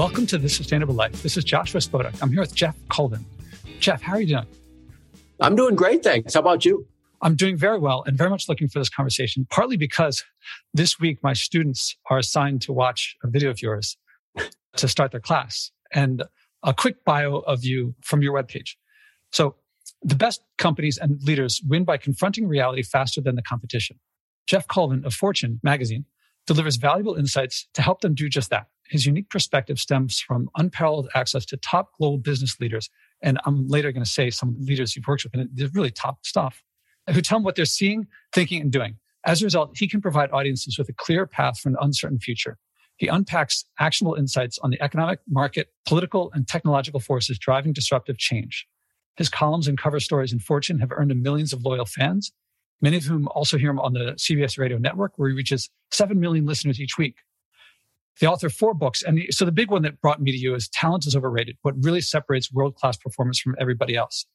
Welcome to The Sustainable Life. This is Joshua Spodek. I'm here with Geoff Colvin. Geoff, how are you doing? I'm doing great, thanks. How about you? I'm doing very well and very much looking for this conversation, partly because this week my students are assigned to watch a video of yours to start their class and a quick bio of you from your webpage. So the best companies and leaders win by confronting reality faster than the competition. Geoff Colvin of Fortune magazine delivers valuable insights to help them do just that. His unique perspective stems from unparalleled access to top global business leaders. And I'm later going to say some leaders you've worked with, and they're really top stuff, who tell him what they're seeing, thinking, and doing. As a result, he can provide audiences with a clear path for an uncertain future. He unpacks actionable insights on the economic, market, political, and technological forces driving disruptive change. His columns and cover stories in Fortune have earned him millions of loyal fans, many of whom also hear him on the CBS radio network, where he reaches 7 million listeners each week. The author of four books. And so the big one that brought me to you is Talent is Overrated, what really separates world class performance from everybody else.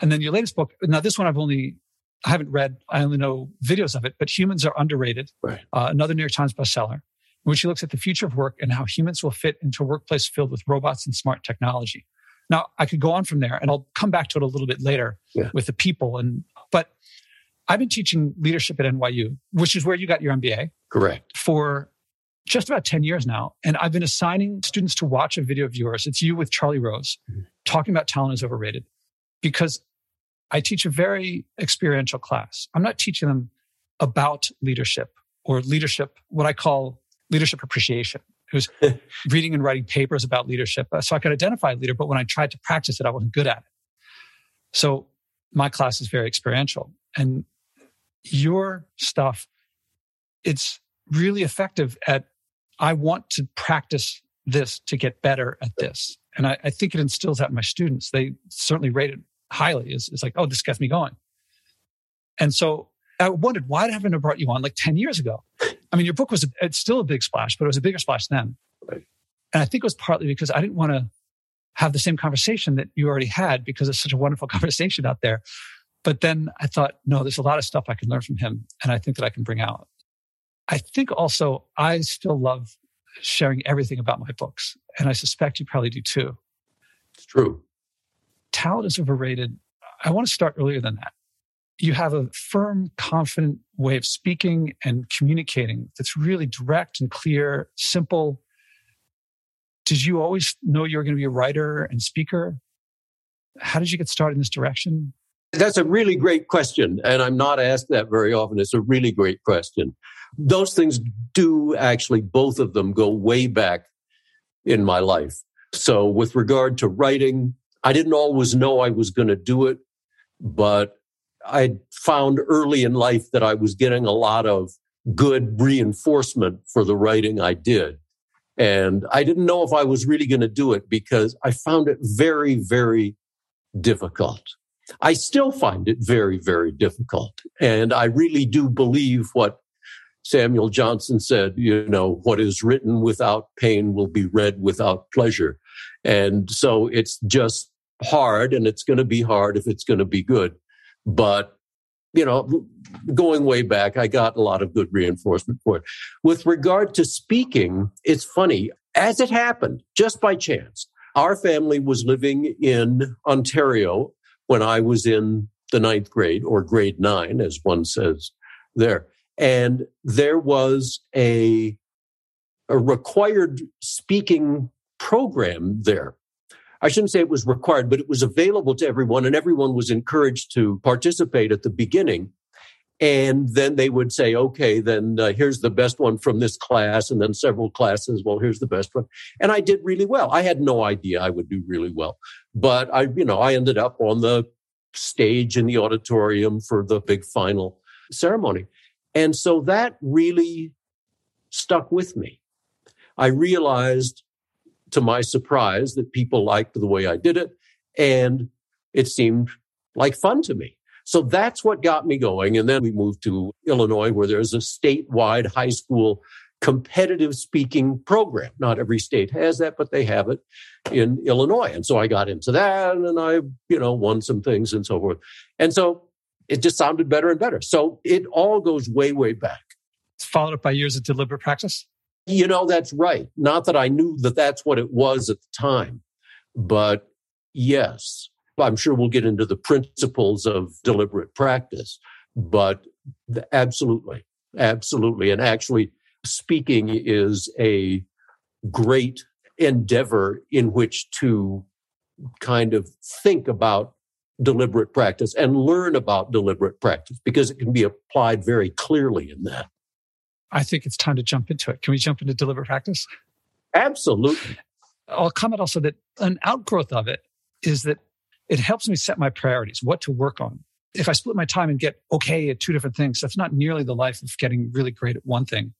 And then your latest book, now this one I've only, I haven't read, I only know videos of it, but Humans Are Underrated, right. uh, another New York Times bestseller, in which he looks at the future of work and how humans will fit into a workplace filled with robots and smart technology. Now, I could go on from there and I'll come back to it a little bit later yeah. with the people. And, but I've been teaching leadership at NYU, which is where you got your MBA. Correct. For just about 10 years now. And I've been assigning students to watch a video of yours. It's you with Charlie Rose mm-hmm. talking about talent is overrated because I teach a very experiential class. I'm not teaching them about leadership or leadership, what I call leadership appreciation. Who's reading and writing papers about leadership. Uh, so I could identify a leader, but when I tried to practice it, I wasn't good at it. So my class is very experiential. And your stuff, it's really effective at I want to practice this to get better at this. And I, I, think it instills that in my students. They certainly rate it highly. It's, it's, like, oh, this gets me going. And so I wondered, why haven't I brought you on like 10 years ago? I mean, your book was, a, it's still a big splash, but it was a bigger splash then. Right. And I think it was partly because I didn't want to have the same conversation that you already had because it's such a wonderful conversation out there. But then I thought, no, there's a lot of stuff I can learn from him. And I think that I can bring out. I think also I still love sharing everything about my books. And I suspect you probably do too. It's true. Talent is overrated. I want to start earlier than that. You have a firm, confident way of speaking and communicating that's really direct and clear, simple. Did you always know you were going to be a writer and speaker? How did you get started in this direction? That's a really great question. And I'm not asked that very often. It's a really great question. Those things do actually, both of them go way back in my life. So with regard to writing, I didn't always know I was going to do it, but I found early in life that I was getting a lot of good reinforcement for the writing I did. And I didn't know if I was really going to do it because I found it very, very difficult. I still find it very, very difficult. And I really do believe what Samuel Johnson said, you know, what is written without pain will be read without pleasure. And so it's just hard and it's going to be hard if it's going to be good. But, you know, going way back, I got a lot of good reinforcement for it. With regard to speaking, it's funny. As it happened, just by chance, our family was living in Ontario when I was in the ninth grade or grade nine, as one says there. And there was a, a required speaking program there. I shouldn't say it was required, but it was available to everyone, and everyone was encouraged to participate at the beginning. And then they would say, okay, then uh, here's the best one from this class, and then several classes. Well, here's the best one. And I did really well. I had no idea I would do really well, but I, you know, I ended up on the stage in the auditorium for the big final ceremony. And so that really stuck with me. I realized to my surprise that people liked the way I did it and it seemed like fun to me. So that's what got me going. And then we moved to Illinois where there's a statewide high school competitive speaking program. Not every state has that, but they have it in Illinois. And so I got into that and I, you know, won some things and so forth. And so it just sounded better and better. So it all goes way, way back. It's followed up by years of deliberate practice. You know, that's right. Not that I knew that that's what it was at the time, but yes, I'm sure we'll get into the principles of deliberate practice, but absolutely, absolutely. And actually, speaking is a great endeavor in which to kind of think about deliberate practice and learn about deliberate practice because it can be applied very clearly in that. I think it's time to jump into it. Can we jump into deliberate practice? Absolutely. I'll comment also that an outgrowth of it is that it helps me set my priorities, what to work on. If I split my time and get okay at two different things, that's not nearly the life of getting really great at one thing.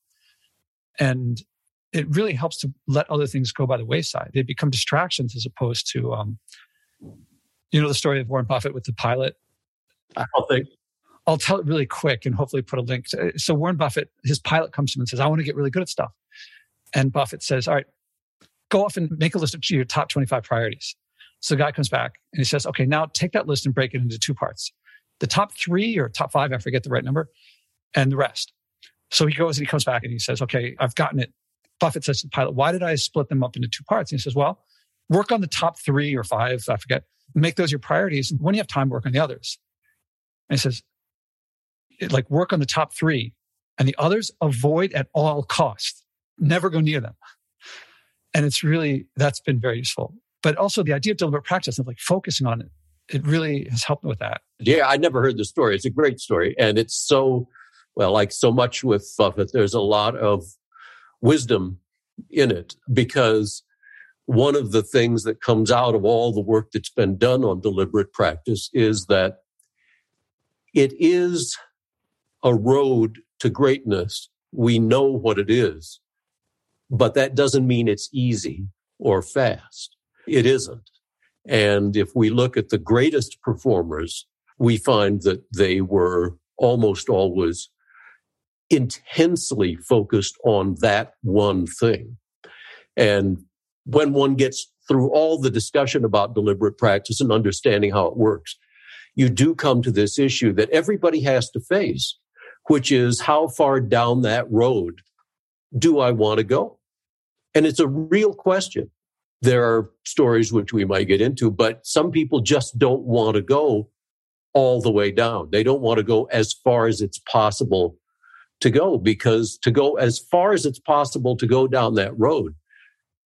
And it really helps to let other things go by the wayside. They become distractions as opposed to, um, you know, the story of Warren Buffett with the pilot. I don't think. I'll tell it really quick and hopefully put a link. To, so Warren Buffett, his pilot comes to him and says, "I want to get really good at stuff," and Buffett says, "All right, go off and make a list of your top twenty-five priorities." So the guy comes back and he says, "Okay, now take that list and break it into two parts: the top three or top five, I forget the right number, and the rest." So he goes and he comes back and he says, "Okay, I've gotten it Buffett says to the pilot, why did I split them up into two parts? And he says, well, work on the top three or five, I forget, make those your priorities. And when you have time, work on the others. And he says, like work on the top three and the others avoid at all costs. Never go near them. And it's really, that's been very useful. But also the idea of deliberate practice of like focusing on it, it really has helped with that. Yeah, I never heard the story. It's a great story. And it's so, well, like so much with Buffett, there's a lot of wisdom in it because one of the things that comes out of all the work that's been done on deliberate practice is that it is a road to greatness. We know what it is, but that doesn't mean it's easy or fast. It isn't. And if we look at the greatest performers, we find that they were almost always intensely focused on that one thing. And when one gets through all the discussion about deliberate practice and understanding how it works, you do come to this issue that everybody has to face, which is how far down that road do I want to go? And it's a real question. There are stories which we might get into, but some people just don't want to go all the way down. They don't want to go as far as it's possible to go because to go as far as it's possible to go down that road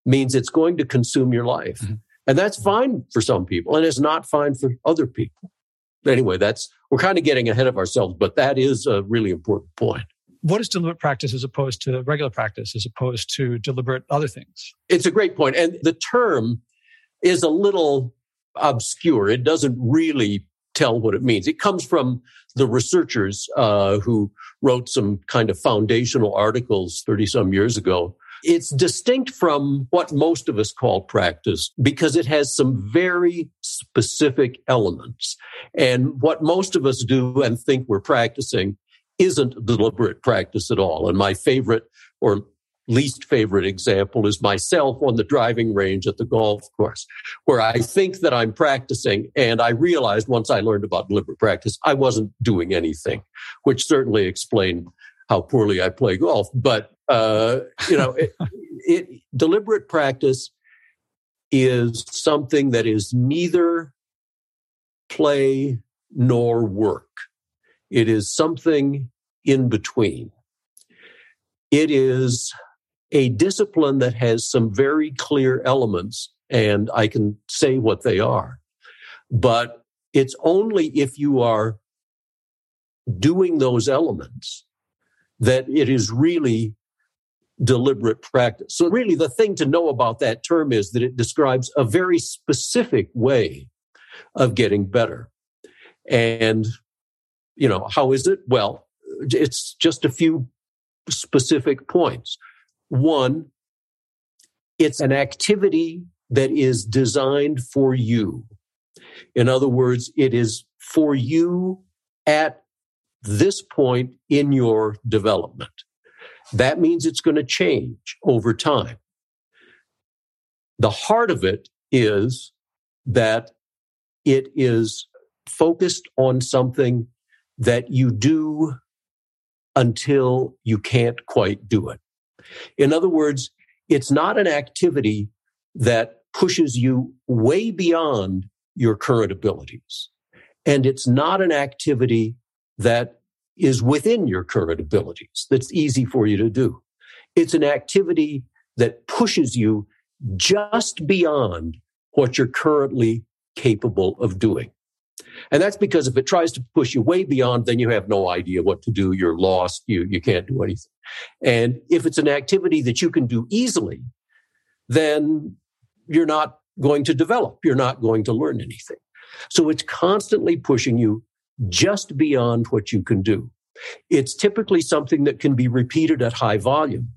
means it's going to consume your life. Mm-hmm. And that's fine for some people and it's not fine for other people. Anyway, that's, we're kind of getting ahead of ourselves, but that is a really important point. What is deliberate practice as opposed to regular practice, as opposed to deliberate other things? It's a great point. And the term is a little obscure. It doesn't really tell what it means. It comes from the researchers uh, who wrote some kind of foundational articles 30 some years ago. It's distinct from what most of us call practice because it has some very specific elements. And what most of us do and think we're practicing isn't deliberate practice at all. And my favorite or least favorite example is myself on the driving range at the golf course, where I think that I'm practicing. And I realized once I learned about deliberate practice, I wasn't doing anything, which certainly explained how poorly I play golf. But, uh, you know, it, it, deliberate practice is something that is neither play nor work. It is something in between. It is a discipline that has some very clear elements, and I can say what they are. But it's only if you are doing those elements that it is really deliberate practice. So, really, the thing to know about that term is that it describes a very specific way of getting better. And, you know, how is it? Well, it's just a few specific points. One, it's an activity that is designed for you. In other words, it is for you at this point in your development. That means it's going to change over time. The heart of it is that it is focused on something that you do until you can't quite do it. In other words, it's not an activity that pushes you way beyond your current abilities. And it's not an activity that is within your current abilities that's easy for you to do. It's an activity that pushes you just beyond what you're currently capable of doing. And that's because if it tries to push you way beyond, then you have no idea what to do. You're lost. You, you can't do anything. And if it's an activity that you can do easily, then you're not going to develop. You're not going to learn anything. So it's constantly pushing you just beyond what you can do. It's typically something that can be repeated at high volume.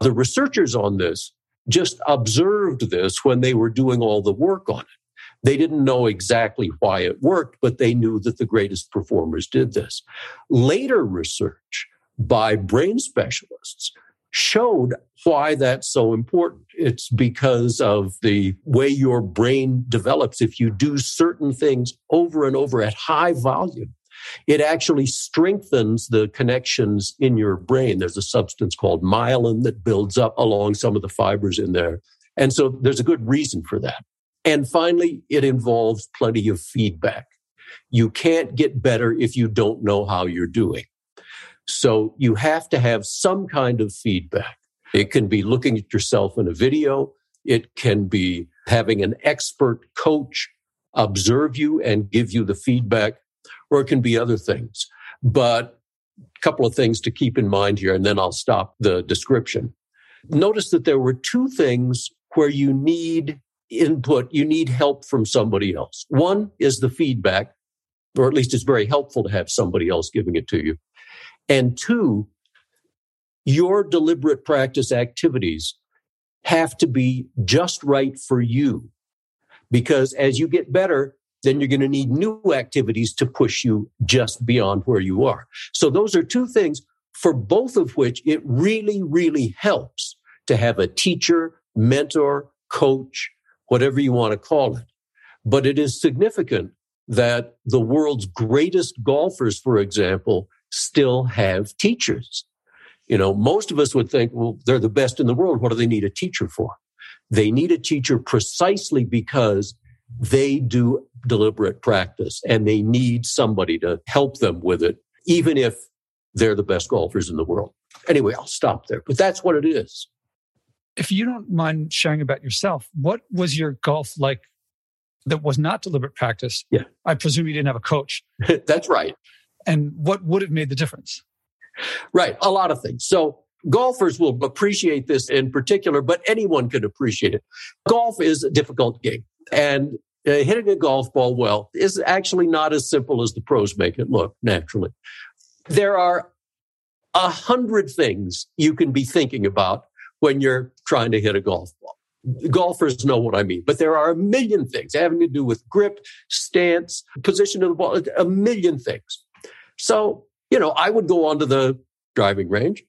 The researchers on this just observed this when they were doing all the work on it. They didn't know exactly why it worked, but they knew that the greatest performers did this. Later research by brain specialists showed why that's so important. It's because of the way your brain develops. If you do certain things over and over at high volume, it actually strengthens the connections in your brain. There's a substance called myelin that builds up along some of the fibers in there. And so there's a good reason for that. And finally, it involves plenty of feedback. You can't get better if you don't know how you're doing. So you have to have some kind of feedback. It can be looking at yourself in a video. It can be having an expert coach observe you and give you the feedback, or it can be other things. But a couple of things to keep in mind here, and then I'll stop the description. Notice that there were two things where you need input, you need help from somebody else. One is the feedback, or at least it's very helpful to have somebody else giving it to you. And two, your deliberate practice activities have to be just right for you. Because as you get better, then you're going to need new activities to push you just beyond where you are. So those are two things for both of which it really, really helps to have a teacher, mentor, coach, whatever you want to call it. But it is significant that the world's greatest golfers, for example, still have teachers. You know, most of us would think, well, they're the best in the world. What do they need a teacher for? They need a teacher precisely because they do deliberate practice and they need somebody to help them with it, even if they're the best golfers in the world. Anyway, I'll stop there, but that's what it is. If you don't mind sharing about yourself, what was your golf like that was not deliberate practice? Yeah. I presume you didn't have a coach. that's right. And what would have made the difference? Right. A lot of things. So golfers will appreciate this in particular, but anyone could appreciate it. Golf is a difficult game and uh, hitting a golf ball well is actually not as simple as the pros make it look naturally. There are a hundred things you can be thinking about when you're trying to hit a golf ball. Golfers know what I mean, but there are a million things having to do with grip, stance, position of the ball, a million things. So, you know, I would go onto the driving range,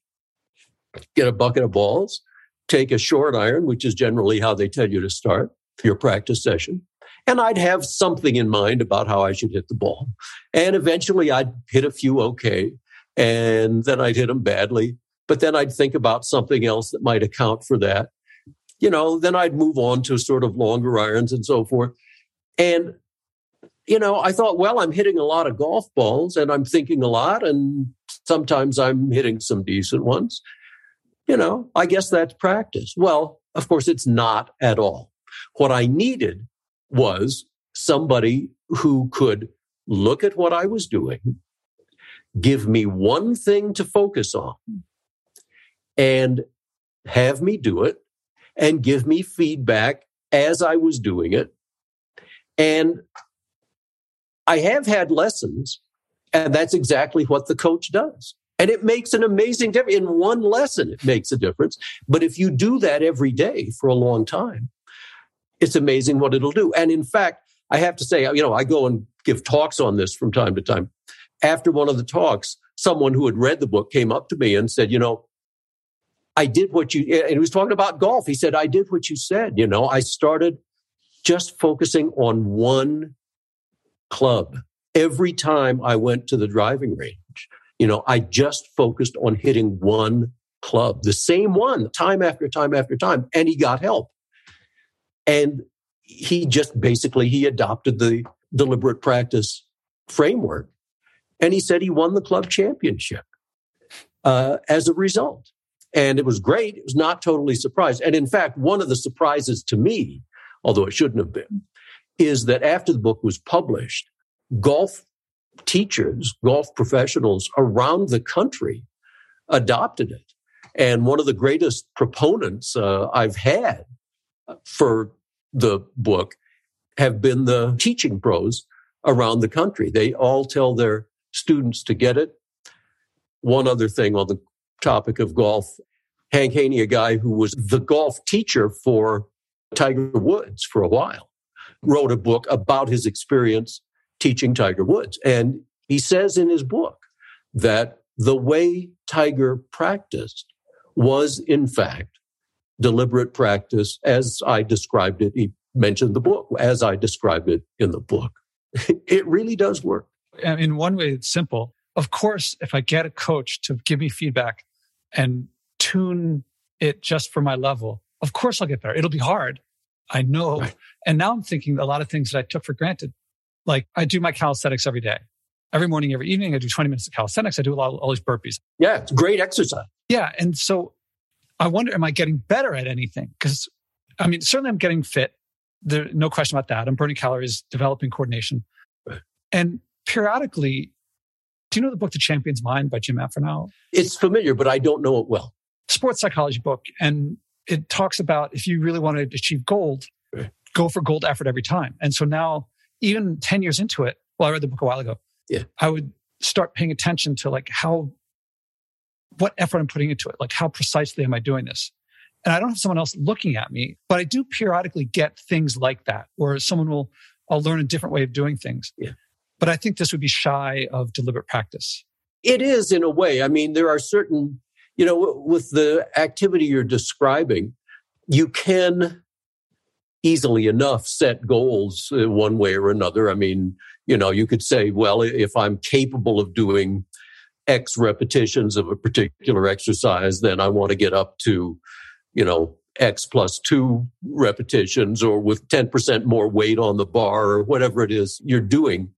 get a bucket of balls, take a short iron, which is generally how they tell you to start your practice session. And I'd have something in mind about how I should hit the ball. And eventually I'd hit a few okay. And then I'd hit them badly. But then I'd think about something else that might account for that. You know, then I'd move on to sort of longer irons and so forth. And you know, I thought, well, I'm hitting a lot of golf balls and I'm thinking a lot, and sometimes I'm hitting some decent ones. You know, I guess that's practice. Well, of course, it's not at all. What I needed was somebody who could look at what I was doing, give me one thing to focus on, and have me do it, and give me feedback as I was doing it. And I have had lessons, and that's exactly what the coach does. And it makes an amazing difference. In one lesson, it makes a difference. But if you do that every day for a long time, it's amazing what it'll do. And in fact, I have to say, you know, I go and give talks on this from time to time. After one of the talks, someone who had read the book came up to me and said, you know, I did what you, and he was talking about golf. He said, I did what you said. You know, I started just focusing on one club. Every time I went to the driving range, you know, I just focused on hitting one club, the same one, time after time after time, and he got help. And he just basically he adopted the deliberate practice framework, and he said he won the club championship uh, as a result. And it was great. It was not totally surprised. And in fact, one of the surprises to me, although it shouldn't have been, is that after the book was published, golf teachers, golf professionals around the country adopted it. And one of the greatest proponents uh, I've had for the book have been the teaching pros around the country. They all tell their students to get it. One other thing on the topic of golf Hank Haney, a guy who was the golf teacher for Tiger Woods for a while, wrote a book about his experience teaching Tiger Woods. And he says in his book that the way Tiger practiced was, in fact, deliberate practice as I described it. He mentioned the book as I described it in the book. it really does work. In one way, it's simple. Of course, if I get a coach to give me feedback and tune it just for my level, of course I'll get better. It'll be hard. I know. Right. And now I'm thinking a lot of things that I took for granted. Like I do my calisthenics every day. Every morning, every evening, I do 20 minutes of calisthenics. I do a lot of all these burpees. Yeah, it's great exercise. Yeah. And so I wonder, am I getting better at anything? Because I mean, certainly I'm getting fit. There, no question about that. I'm burning calories, developing coordination. Right. And periodically, do you know the book The Champion's Mind by Jim Afremow? It's familiar, but I don't know it well. Sports psychology book. And it talks about if you really want to achieve gold, go for gold effort every time. And so now, even 10 years into it, well, I read the book a while ago. Yeah. I would start paying attention to like how what effort I'm putting into it. Like, how precisely am I doing this? And I don't have someone else looking at me, but I do periodically get things like that where someone will, I'll learn a different way of doing things. Yeah. But I think this would be shy of deliberate practice. It is in a way. I mean, there are certain, you know, with the activity you're describing, you can easily enough set goals uh, one way or another. I mean, you know, you could say, well, if I'm capable of doing X repetitions of a particular exercise, then I want to get up to, you know, X plus two repetitions or with 10% more weight on the bar or whatever it is you're doing.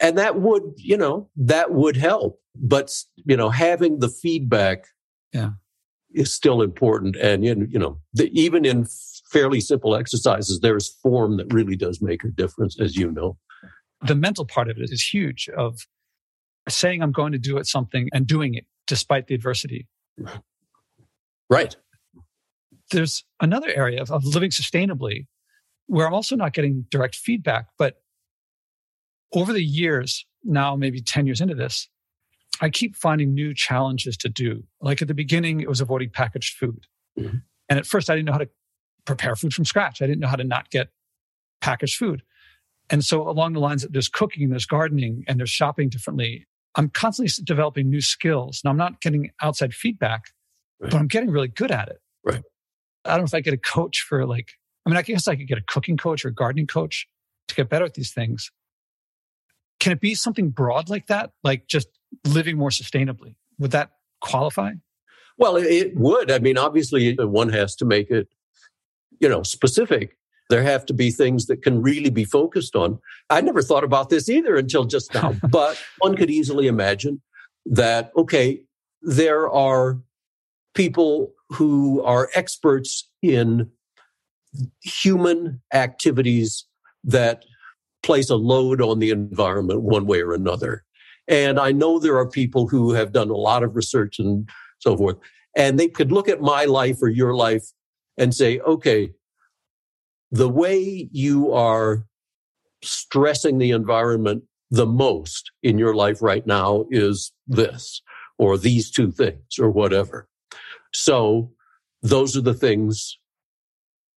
And that would, you know, that would help. But, you know, having the feedback yeah. is still important. And, you know, the, even in fairly simple exercises, there's form that really does make a difference, as you know. The mental part of it is huge of saying I'm going to do it something and doing it despite the adversity. Right. There's another area of, of living sustainably where I'm also not getting direct feedback, but over the years, now maybe 10 years into this, I keep finding new challenges to do. Like at the beginning, it was avoiding packaged food. Mm-hmm. And at first, I didn't know how to prepare food from scratch. I didn't know how to not get packaged food. And so, along the lines that there's cooking, there's gardening, and there's shopping differently, I'm constantly developing new skills. Now I'm not getting outside feedback, right. but I'm getting really good at it. Right. I don't know if I get a coach for like, I mean, I guess I could get a cooking coach or a gardening coach to get better at these things. Can it be something broad like that? Like just living more sustainably? Would that qualify? Well, it would. I mean, obviously one has to make it, you know, specific. There have to be things that can really be focused on. I never thought about this either until just now, but one could easily imagine that, okay, there are people who are experts in human activities that place a load on the environment one way or another. And I know there are people who have done a lot of research and so forth. And they could look at my life or your life and say, okay, the way you are stressing the environment the most in your life right now is this or these two things or whatever. So those are the things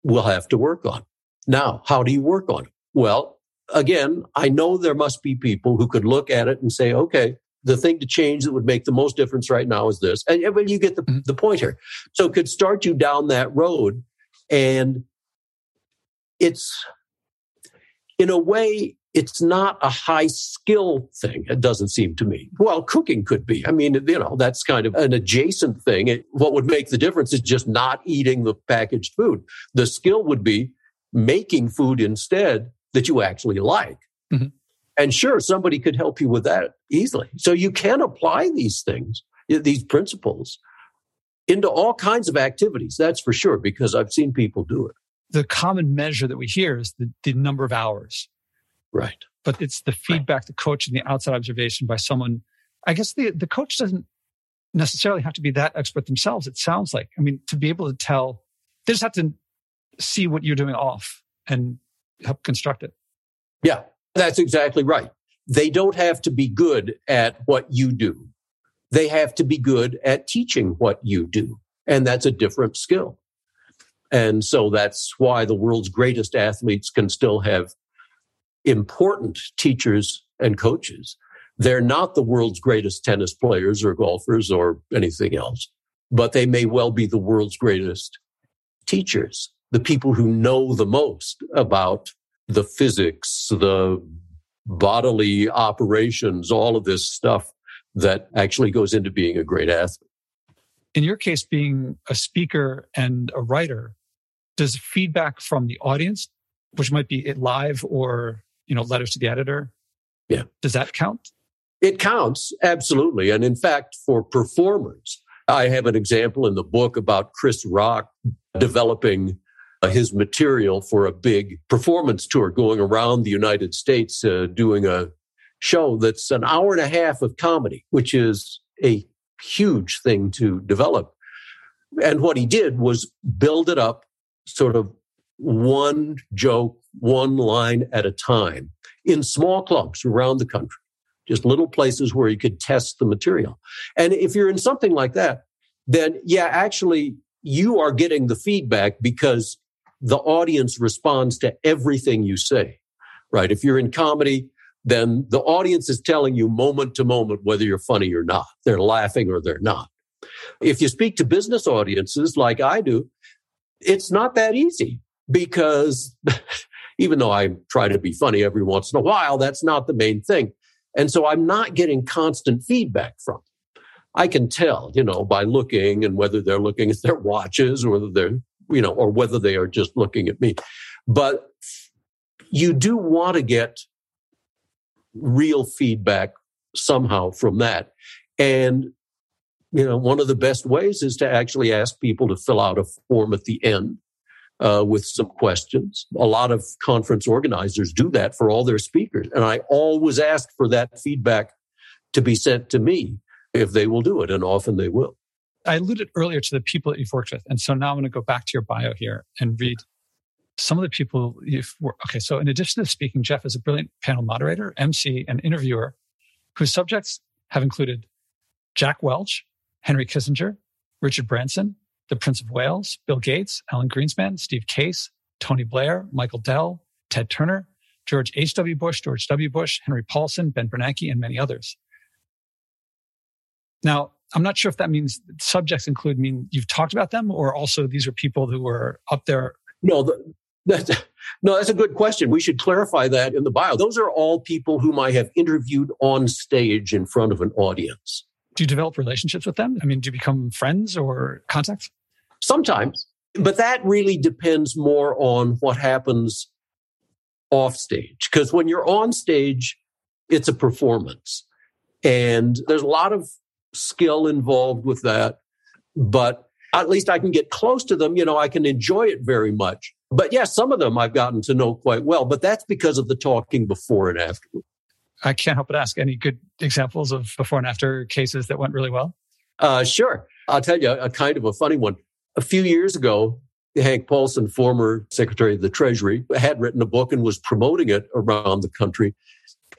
we'll have to work on. Now, how do you work on it? Well, again, I know there must be people who could look at it and say, okay, the thing to change that would make the most difference right now is this. And you get the, mm-hmm. the point here. So it could start you down that road and it's in a way it's not a high skill thing. It doesn't seem to me. Well, cooking could be. I mean, you know, that's kind of an adjacent thing. It, what would make the difference is just not eating the packaged food. The skill would be making food instead that you actually like. Mm-hmm. And sure, somebody could help you with that easily. So you can apply these things, these principles into all kinds of activities. That's for sure, because I've seen people do it. The common measure that we hear is the, the number of hours. Right. But it's the feedback, right. the coach, and the outside observation by someone. I guess the, the coach doesn't necessarily have to be that expert themselves. It sounds like, I mean, to be able to tell, they just have to see what you're doing off and help construct it. Yeah, that's exactly right. They don't have to be good at what you do. They have to be good at teaching what you do. And that's a different skill. And so that's why the world's greatest athletes can still have important teachers and coaches. They're not the world's greatest tennis players or golfers or anything else, but they may well be the world's greatest teachers, the people who know the most about the physics, the bodily operations, all of this stuff that actually goes into being a great athlete. In your case, being a speaker and a writer, does feedback from the audience, which might be live or you know letters to the editor, yeah, does that count? It counts absolutely, and in fact, for performers, I have an example in the book about Chris Rock developing his material for a big performance tour going around the United States uh, doing a show that's an hour and a half of comedy, which is a huge thing to develop. And what he did was build it up sort of one joke, one line at a time in small clubs around the country, just little places where you could test the material. And if you're in something like that, then yeah, actually you are getting the feedback because the audience responds to everything you say, right? If you're in comedy, then the audience is telling you moment to moment whether you're funny or not. They're laughing or they're not. If you speak to business audiences like I do, it's not that easy because even though I try to be funny every once in a while, that's not the main thing. And so I'm not getting constant feedback from. I can tell, you know, by looking and whether they're looking at their watches or whether they're you know, or whether they are just looking at me. But you do want to get real feedback somehow from that. And, you know, one of the best ways is to actually ask people to fill out a form at the end uh, with some questions. A lot of conference organizers do that for all their speakers. And I always ask for that feedback to be sent to me if they will do it. And often they will. I alluded earlier to the people that you've worked with. And so now I'm going to go back to your bio here and read some of the people you've worked. Okay. So in addition to speaking, Geoff is a brilliant panel moderator, MC, and interviewer whose subjects have included Jack Welch, Henry Kissinger, Richard Branson, the Prince of Wales, Bill Gates, Alan Greenspan, Steve Case, Tony Blair, Michael Dell, Ted Turner, George H.W. Bush, George W. Bush, Henry Paulson, Ben Bernanke, and many others. Now, I'm not sure if that means subjects include mean you've talked about them or also these are people who were up there. No, the, that's, no, that's a good question. We should clarify that in the bio. Those are all people whom I have interviewed on stage in front of an audience. Do you develop relationships with them? I mean, do you become friends or contacts? Sometimes, but that really depends more on what happens off stage. Because when you're on stage, it's a performance. And there's a lot of skill involved with that, but at least I can get close to them. You know, I can enjoy it very much. But yes, yeah, some of them I've gotten to know quite well, but that's because of the talking before and after. I can't help but ask any good examples of before and after cases that went really well? Uh, sure. I'll tell you a kind of a funny one. A few years ago, Hank Paulson, former Secretary of the Treasury, had written a book and was promoting it around the country.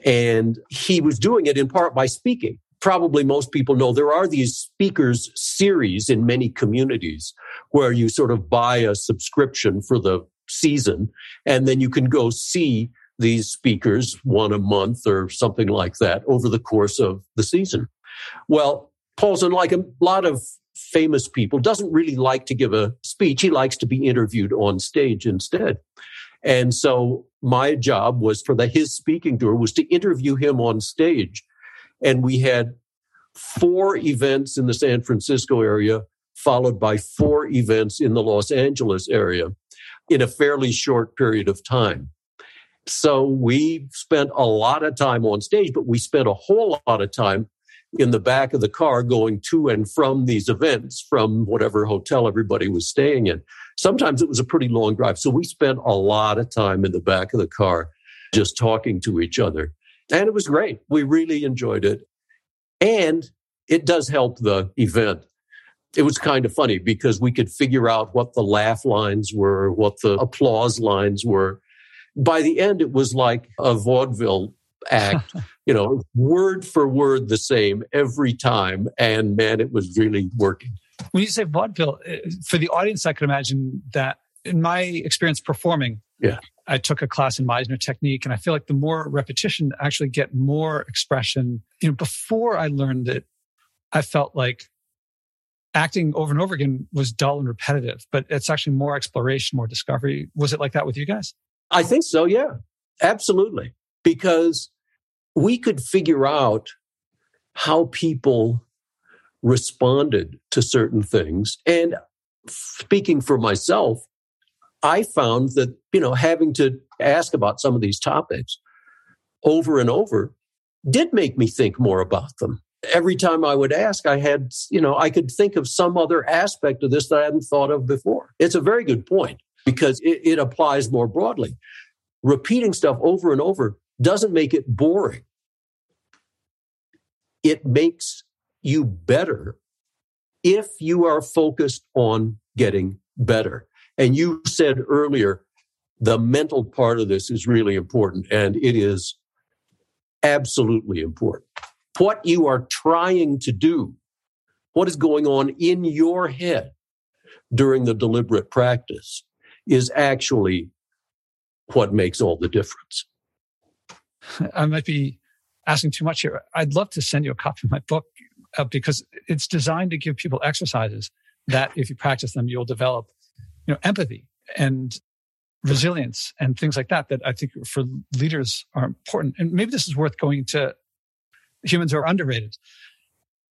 And he was doing it in part by speaking probably most people know there are these speakers series in many communities where you sort of buy a subscription for the season and then you can go see these speakers one a month or something like that over the course of the season. Well, Paulson, like a lot of famous people, doesn't really like to give a speech. He likes to be interviewed on stage instead. And so my job was for the his speaking tour was to interview him on stage. And we had four events in the San Francisco area, followed by four events in the Los Angeles area in a fairly short period of time. So we spent a lot of time on stage, but we spent a whole lot of time in the back of the car going to and from these events from whatever hotel everybody was staying in. Sometimes it was a pretty long drive. So we spent a lot of time in the back of the car just talking to each other. And it was great. We really enjoyed it. And it does help the event. It was kind of funny because we could figure out what the laugh lines were, what the applause lines were. By the end, it was like a vaudeville act, you know, word for word the same every time. And man, it was really working. When you say vaudeville, uh, for the audience, I can imagine that in my experience performing, yeah. I took a class in Meisner technique, and I feel like the more repetition, actually get more expression. You know, before I learned it, I felt like acting over and over again was dull and repetitive, but it's actually more exploration, more discovery. Was it like that with you guys? I think so. Yeah, absolutely because we could figure out how people responded to certain things. And speaking for myself, I found that, you know, having to ask about some of these topics over and over did make me think more about them. Every time I would ask, I had, you know, I could think of some other aspect of this that I hadn't thought of before. It's a very good point because it, it applies more broadly. Repeating stuff over and over doesn't make it boring. It makes you better if you are focused on getting better. And you said earlier, the mental part of this is really important, and it is absolutely important. What you are trying to do, what is going on in your head during the deliberate practice, is actually what makes all the difference. I might be asking too much here. I'd love to send you a copy of my book uh, because it's designed to give people exercises that if you practice them, you'll develop, you know, empathy and resilience and things like that, that I think for leaders are important. And maybe this is worth going to humans are underrated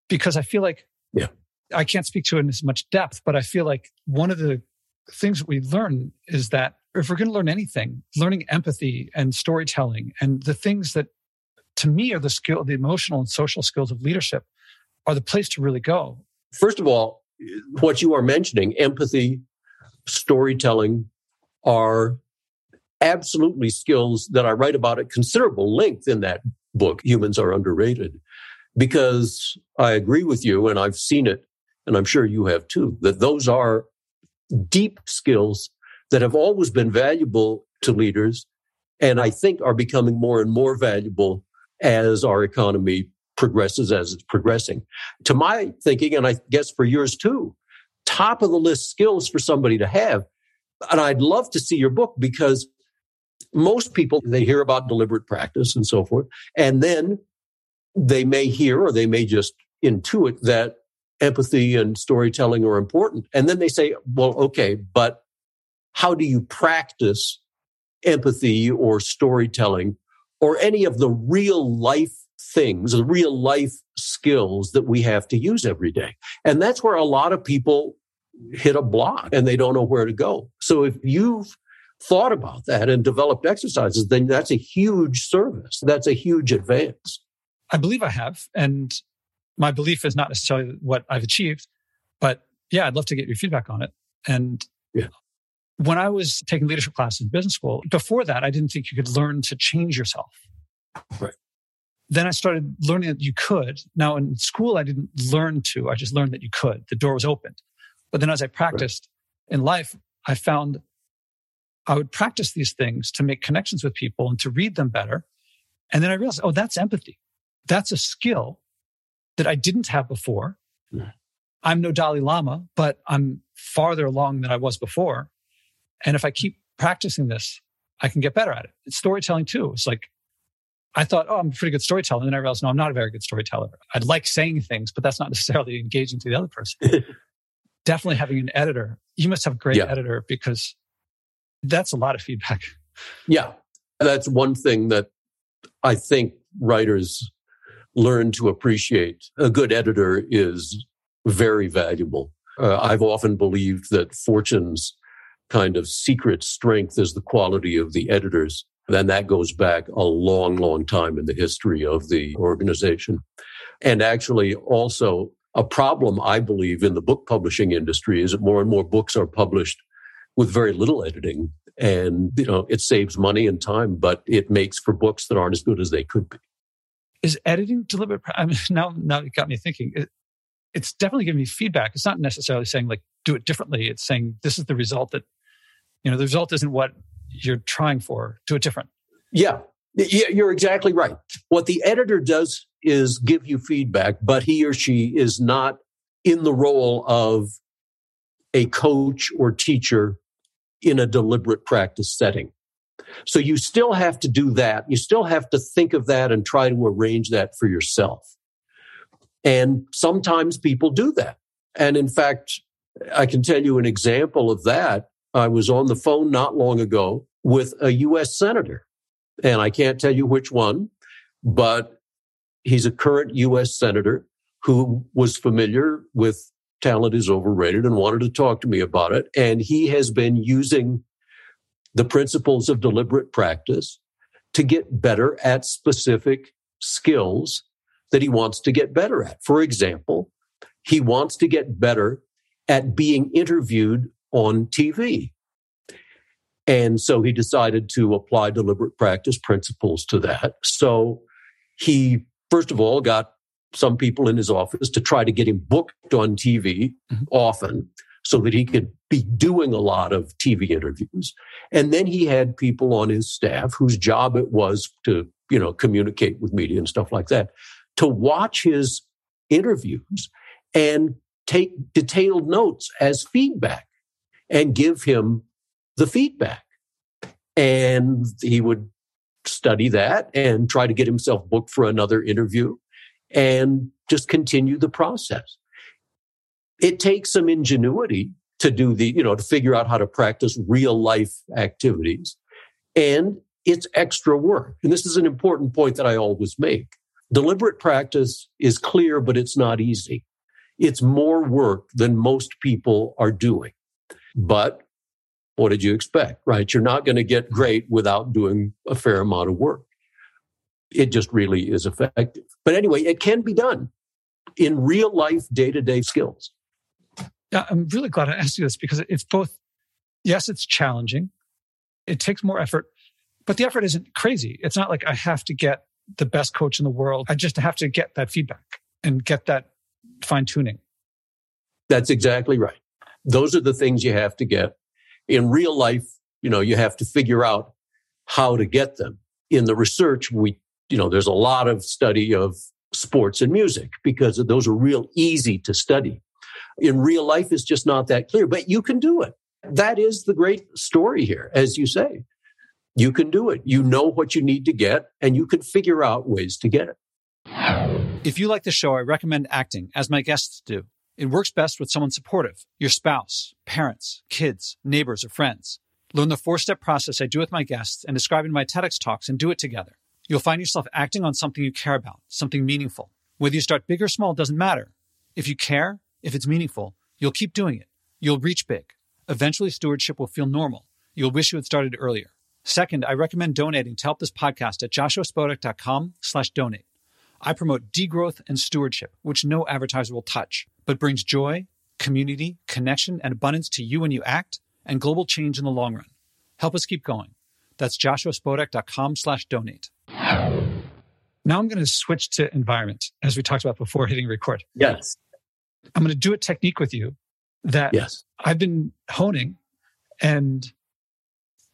because I feel like, yeah, I can't speak to it in as much depth, but I feel like one of the things that we learn is that if we're going to learn anything, learning empathy and storytelling and the things that to me are the skill, the emotional and social skills of leadership are the place to really go. First of all, what you are mentioning, empathy, storytelling, are absolutely skills that I write about at considerable length in that book, Humans Are Underrated, because I agree with you and I've seen it, and I'm sure you have too, that those are deep skills that have always been valuable to leaders and I think are becoming more and more valuable as our economy progresses as it's progressing. To my thinking, and I guess for yours too, top of the list skills for somebody to have. And I'd love to see your book because most people, they hear about deliberate practice and so forth. And then they may hear or they may just intuit that empathy and storytelling are important. And then they say, well, okay, but how do you practice empathy or storytelling or any of the real life things, the real life skills that we have to use every day. And that's where a lot of people hit a block and they don't know where to go. So if you've thought about that and developed exercises, then that's a huge service. That's a huge advance. I believe I have. And my belief is not necessarily what I've achieved, but yeah, I'd love to get your feedback on it. And yeah. when I was taking leadership classes in business school, before that, I didn't think you could learn to change yourself. Right. Then I started learning that you could. Now in school, I didn't learn to, I just learned that you could. The door was opened. But then as I practiced in life, I found I would practice these things to make connections with people and to read them better. And then I realized, oh, that's empathy. That's a skill that I didn't have before. Yeah. I'm no Dalai Lama, but I'm farther along than I was before. And if I keep practicing this, I can get better at it. It's storytelling too. It's like I thought, oh, I'm a pretty good storyteller. And then I realized, no, I'm not a very good storyteller. I'd like saying things, but that's not necessarily engaging to the other person. Definitely having an editor. You must have a great yeah. editor because that's a lot of feedback. Yeah. That's one thing that I think writers learn to appreciate. A good editor is very valuable. Uh, I've often believed that Fortune's kind of secret strength is the quality of the editors. And that goes back a long, long time in the history of the organization. And actually, also, a problem I believe in the book publishing industry is that more and more books are published with very little editing. And, you know, it saves money and time, but it makes for books that aren't as good as they could be. Is editing deliberate? I mean, now, now it got me thinking. It, it's definitely giving me feedback. It's not necessarily saying like do it differently. It's saying this is the result that, you know, the result isn't what you're trying for. Do it different. Yeah, you're exactly right. What the editor does is give you feedback, but he or she is not in the role of a coach or teacher in a deliberate practice setting. So you still have to do that. You still have to think of that and try to arrange that for yourself. And sometimes people do that. And in fact, I can tell you an example of that. I was on the phone not long ago with a U.S. Senator, and I can't tell you which one, but he's a current U.S. Senator who was familiar with talent is overrated and wanted to talk to me about it. And he has been using the principles of deliberate practice to get better at specific skills that he wants to get better at. For example, he wants to get better at being interviewed on TV. And so he decided to apply deliberate practice principles to that. So he, first of all, got some people in his office to try to get him booked on TV mm-hmm. often so that he could be doing a lot of TV interviews. And then he had people on his staff whose job it was to, you know, communicate with media and stuff like that to watch his interviews and take detailed notes as feedback and give him the feedback. And he would study that and try to get himself booked for another interview and just continue the process. It takes some ingenuity to do the, you know, to figure out how to practice real life activities. And it's extra work. And this is an important point that I always make. Deliberate practice is clear, but it's not easy. It's more work than most people are doing. But what did you expect, right? You're not going to get great without doing a fair amount of work. It just really is effective. But anyway, it can be done in real life, day to day skills. Yeah, I'm really glad I asked you this because it's both, yes, it's challenging. It takes more effort, but the effort isn't crazy. It's not like I have to get the best coach in the world. I just have to get that feedback and get that fine tuning. That's exactly right. Those are the things you have to get. In real life, you know, you have to figure out how to get them. In the research, we, you know, there's a lot of study of sports and music because those are real easy to study. In real life, it's just not that clear, but you can do it. That is the great story here, as you say you can do it. You know what you need to get and you can figure out ways to get it. If you like the show, I recommend acting, as my guests do. It works best with someone supportive your spouse, parents, kids, neighbors, or friends. Learn the four step process I do with my guests and describe in my TEDx talks and do it together. You'll find yourself acting on something you care about, something meaningful. Whether you start big or small doesn't matter. If you care, if it's meaningful, you'll keep doing it. You'll reach big. Eventually, stewardship will feel normal. You'll wish you had started earlier. Second, I recommend donating to help this podcast at joshuaspodek.com slash donate. I promote degrowth and stewardship, which no advertiser will touch, but brings joy, community, connection, and abundance to you when you act and global change in the long run. Help us keep going. That's joshuaspodek.com slash donate. Now I'm going to switch to environment, as we talked about before hitting record. Yes. I'm going to do a technique with you that yes. I've been honing and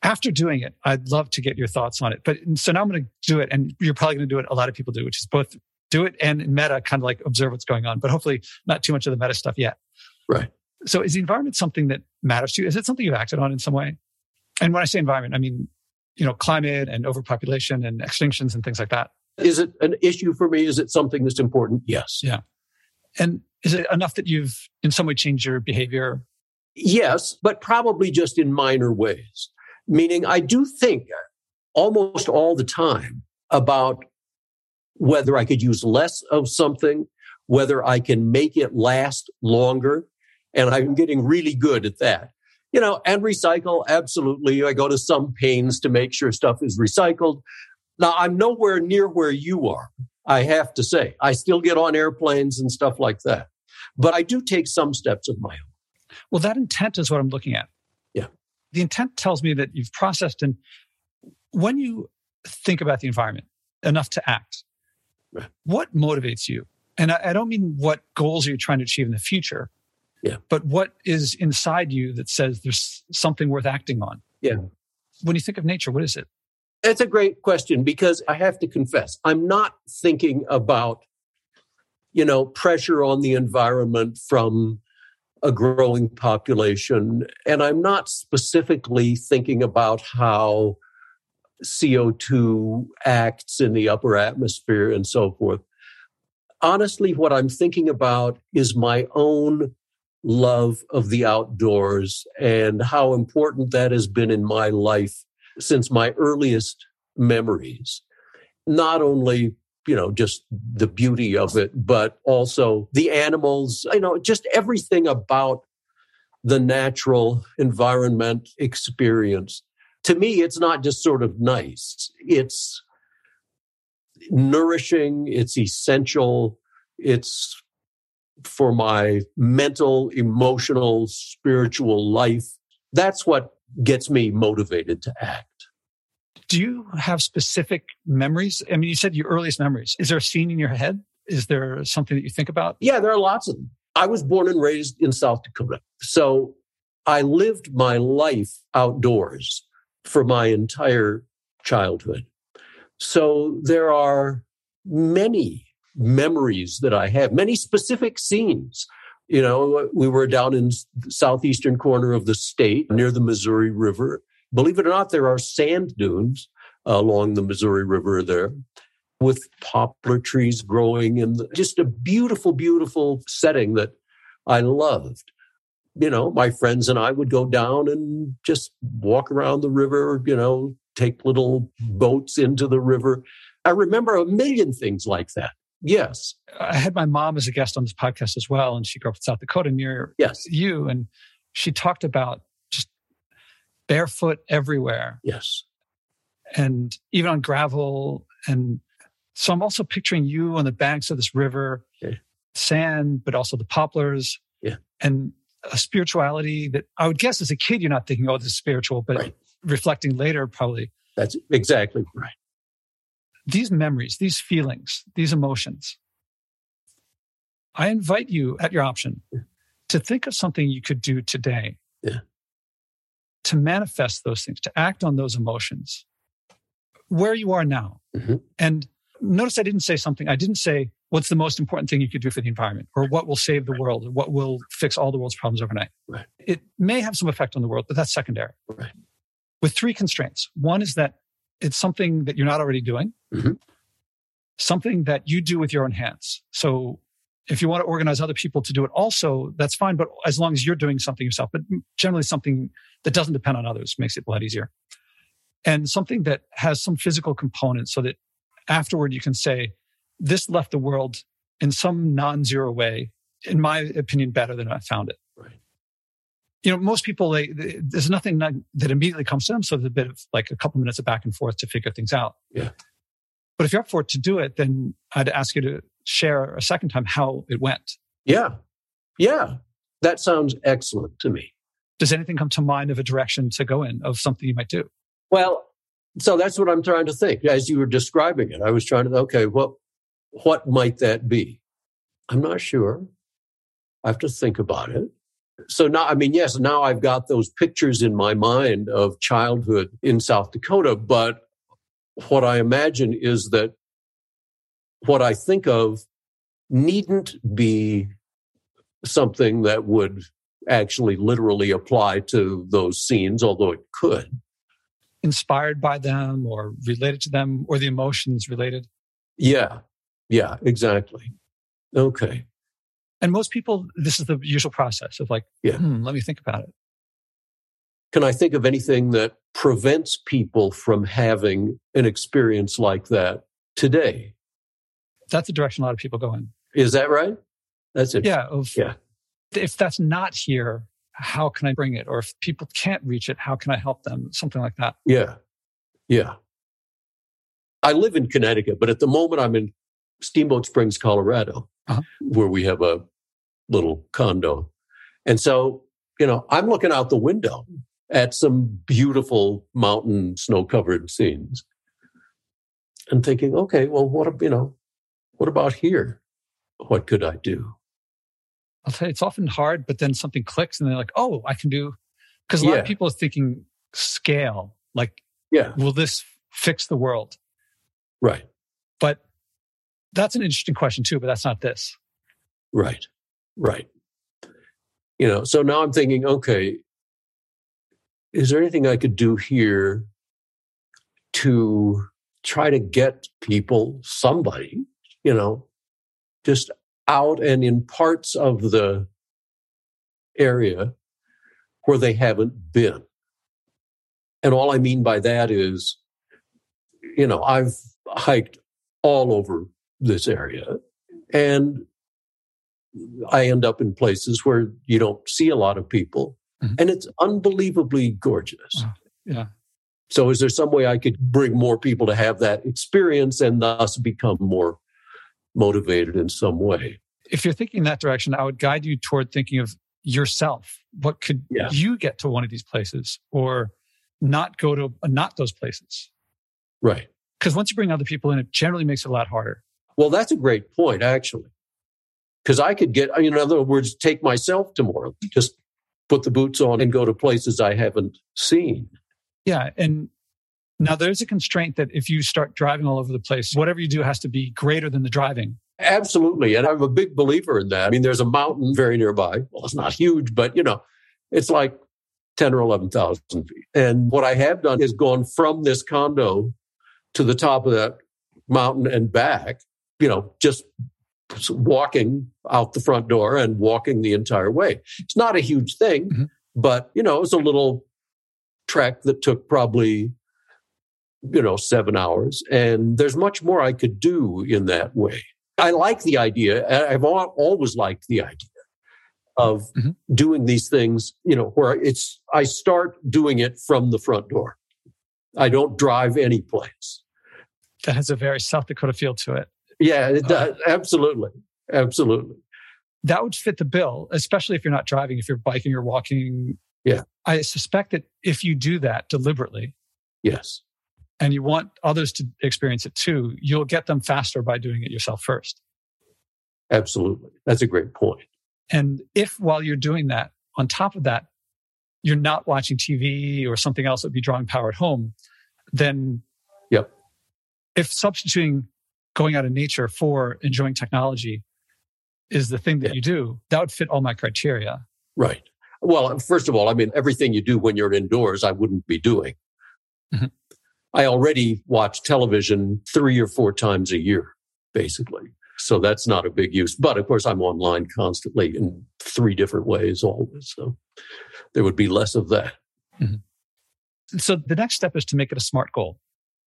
after doing it, I'd love to get your thoughts on it. But so now I'm going to do it, and you're probably going to do it. A lot of people do, which is both do it and meta, kind of like observe what's going on. But hopefully, not too much of the meta stuff yet. Right. So, is the environment something that matters to you? Is it something you've acted on in some way? And when I say environment, I mean you know climate and overpopulation and extinctions and things like that. Is it an issue for me? Is it something that's important? Yes. Yeah. And is it enough that you've in some way changed your behavior? Yes, but probably just in minor ways. Meaning, I do think almost all the time about whether I could use less of something, whether I can make it last longer. And I'm getting really good at that. You know, and recycle, absolutely. I go to some pains to make sure stuff is recycled. Now, I'm nowhere near where you are, I have to say. I still get on airplanes and stuff like that. But I do take some steps of my own. Well, that intent is what I'm looking at. Yeah. The intent tells me that you've processed and when you think about the environment enough to act. What motivates you? And I, I don't mean what goals are you trying to achieve in the future, yeah. but what is inside you that says there's something worth acting on? Yeah. When you think of nature, what is it? It's a great question because I have to confess, I'm not thinking about, you know, pressure on the environment from a growing population. And I'm not specifically thinking about how CO2 acts in the upper atmosphere and so forth. Honestly, what I'm thinking about is my own love of the outdoors and how important that has been in my life since my earliest memories. Not only, you know, just the beauty of it, but also the animals, you know, just everything about the natural environment experience to me, it's not just sort of nice. It's nourishing. It's essential. It's for my mental, emotional, spiritual life. That's what gets me motivated to act. Do you have specific memories? I mean, you said your earliest memories. Is there a scene in your head? Is there something that you think about? Yeah, there are lots of them. I was born and raised in South Dakota. So I lived my life outdoors for my entire childhood. So there are many memories that I have, many specific scenes. You know, we were down in the southeastern corner of the state near the Missouri River. Believe it or not, there are sand dunes uh, along the Missouri River there with poplar trees growing and just a beautiful, beautiful setting that I loved you know, my friends and I would go down and just walk around the river, you know, take little boats into the river. I remember a million things like that. Yes. I had my mom as a guest on this podcast as well, and she grew up in South Dakota near yes. you. And she talked about just barefoot everywhere. Yes. And even on gravel. And so I'm also picturing you on the banks of this river, sand, but also the poplars. Yeah. And a spirituality that I would guess as a kid, you're not thinking, oh, this is spiritual, but right. reflecting later, probably. That's exactly right. These memories, these feelings, these emotions, I invite you at your option yeah. to think of something you could do today yeah. to manifest those things, to act on those emotions where you are now. Mm-hmm. And notice I didn't say something, I didn't say, what's the most important thing you could do for the environment or what will save the right. world or what will fix all the world's problems overnight. Right. It may have some effect on the world, but that's secondary. Right. With three constraints. One is that it's something that you're not already doing, mm-hmm. something that you do with your own hands. So if you want to organize other people to do it also, that's fine. But as long as you're doing something yourself, but generally something that doesn't depend on others makes it a lot easier. And something that has some physical component so that afterward you can say, this left the world in some non-zero way, in my opinion, better than I found it. Right. You know, most people, they, they, there's nothing that immediately comes to them. So there's a bit of like a couple minutes of back and forth to figure things out. Yeah. But if you're up for it to do it, then I'd ask you to share a second time how it went. Yeah. Yeah. That sounds excellent to me. Does anything come to mind of a direction to go in of something you might do? Well, so that's what I'm trying to think. As you were describing it, I was trying to, okay, well, what might that be? I'm not sure. I have to think about it. So now, I mean, yes, now I've got those pictures in my mind of childhood in South Dakota, but what I imagine is that what I think of needn't be something that would actually literally apply to those scenes, although it could. Inspired by them or related to them or the emotions related? Yeah. Yeah, exactly. Okay. And most people, this is the usual process of like, yeah. Hmm, let me think about it. can I think of anything that prevents people from having an experience like that today? That's the direction a lot of people go in. Is that right? That's it. Yeah. Of, Yeah. If that's not here, how can I bring it? Or if people can't reach it, how can I help them? Something like that. Yeah. Yeah. I live in Connecticut, but at the moment I'm in Steamboat Springs, Colorado, Uh-huh. where we have a little condo. And so, you know, I'm looking out the window at some beautiful mountain snow covered scenes and thinking, okay, well, what, you know, what about here? What could I do? I'll tell you, it's often hard, but then something clicks and they're like, oh, I can do. Because a lot of people are thinking scale, like, Yeah. will this fix the world? Right. But that's an interesting question too, but that's not this. Right. Right. You know, so now I'm thinking, okay, is there anything I could do here to try to get people, somebody, you know, just out and in parts of the area where they haven't been? And all I mean by that is, you know, I've hiked all over this area and I end up in places where you don't see a lot of people Mhm. and it's unbelievably gorgeous. Wow. Yeah. So is there some way I could bring more people to have that experience and thus become more motivated in some way? If you're thinking that direction, I would guide you toward thinking of yourself. What could Yeah. you get to one of these places or not go to not those places? Right. Because once you bring other people in, it generally makes it a lot harder. Well, that's a great point, actually. Because I could get, in other words, take myself tomorrow, just put the boots on and go to places I haven't seen. Yeah. And now there's a constraint that if you start driving all over the place, whatever you do has to be greater than the driving. Absolutely. And I'm a big believer in that. I mean, there's a mountain very nearby. Well, it's not huge, but you know, it's like 10 or 11,000 feet. And what I have done is gone from this condo to the top of that mountain and back, you know, just walking out the front door and walking the entire way. It's not a huge thing, Mhm. but you know, it's a little trek that took probably you know, seven hours. And there's much more I could do in that way. I like the idea. I've always liked the idea of Mhm. doing these things, you know, where it's, I start doing it from the front door. I don't drive any place. That has a very South Dakota feel to it. Yeah, it Uh, does. Absolutely. Absolutely. That would fit the bill, especially if you're not driving, if you're biking or walking. Yeah. I suspect that if you do that deliberately Yes. and you want others to experience it too, you'll get them faster by doing it yourself first. Absolutely. That's a great point. And if while you're doing that, on top of that, you're not watching TV or something else that would be drawing power at home, then Yep. if substituting going out in nature for enjoying technology is the thing that Yeah. you do, that would fit all my criteria. Right. Well, first of all, I mean, everything you do when you're indoors, I wouldn't be doing. Mhm. I already watch television three or four times a year, basically. So that's not a big use. But of course, I'm online constantly in three different ways always. So there would be less of that. So the next step is to make it a smart goal,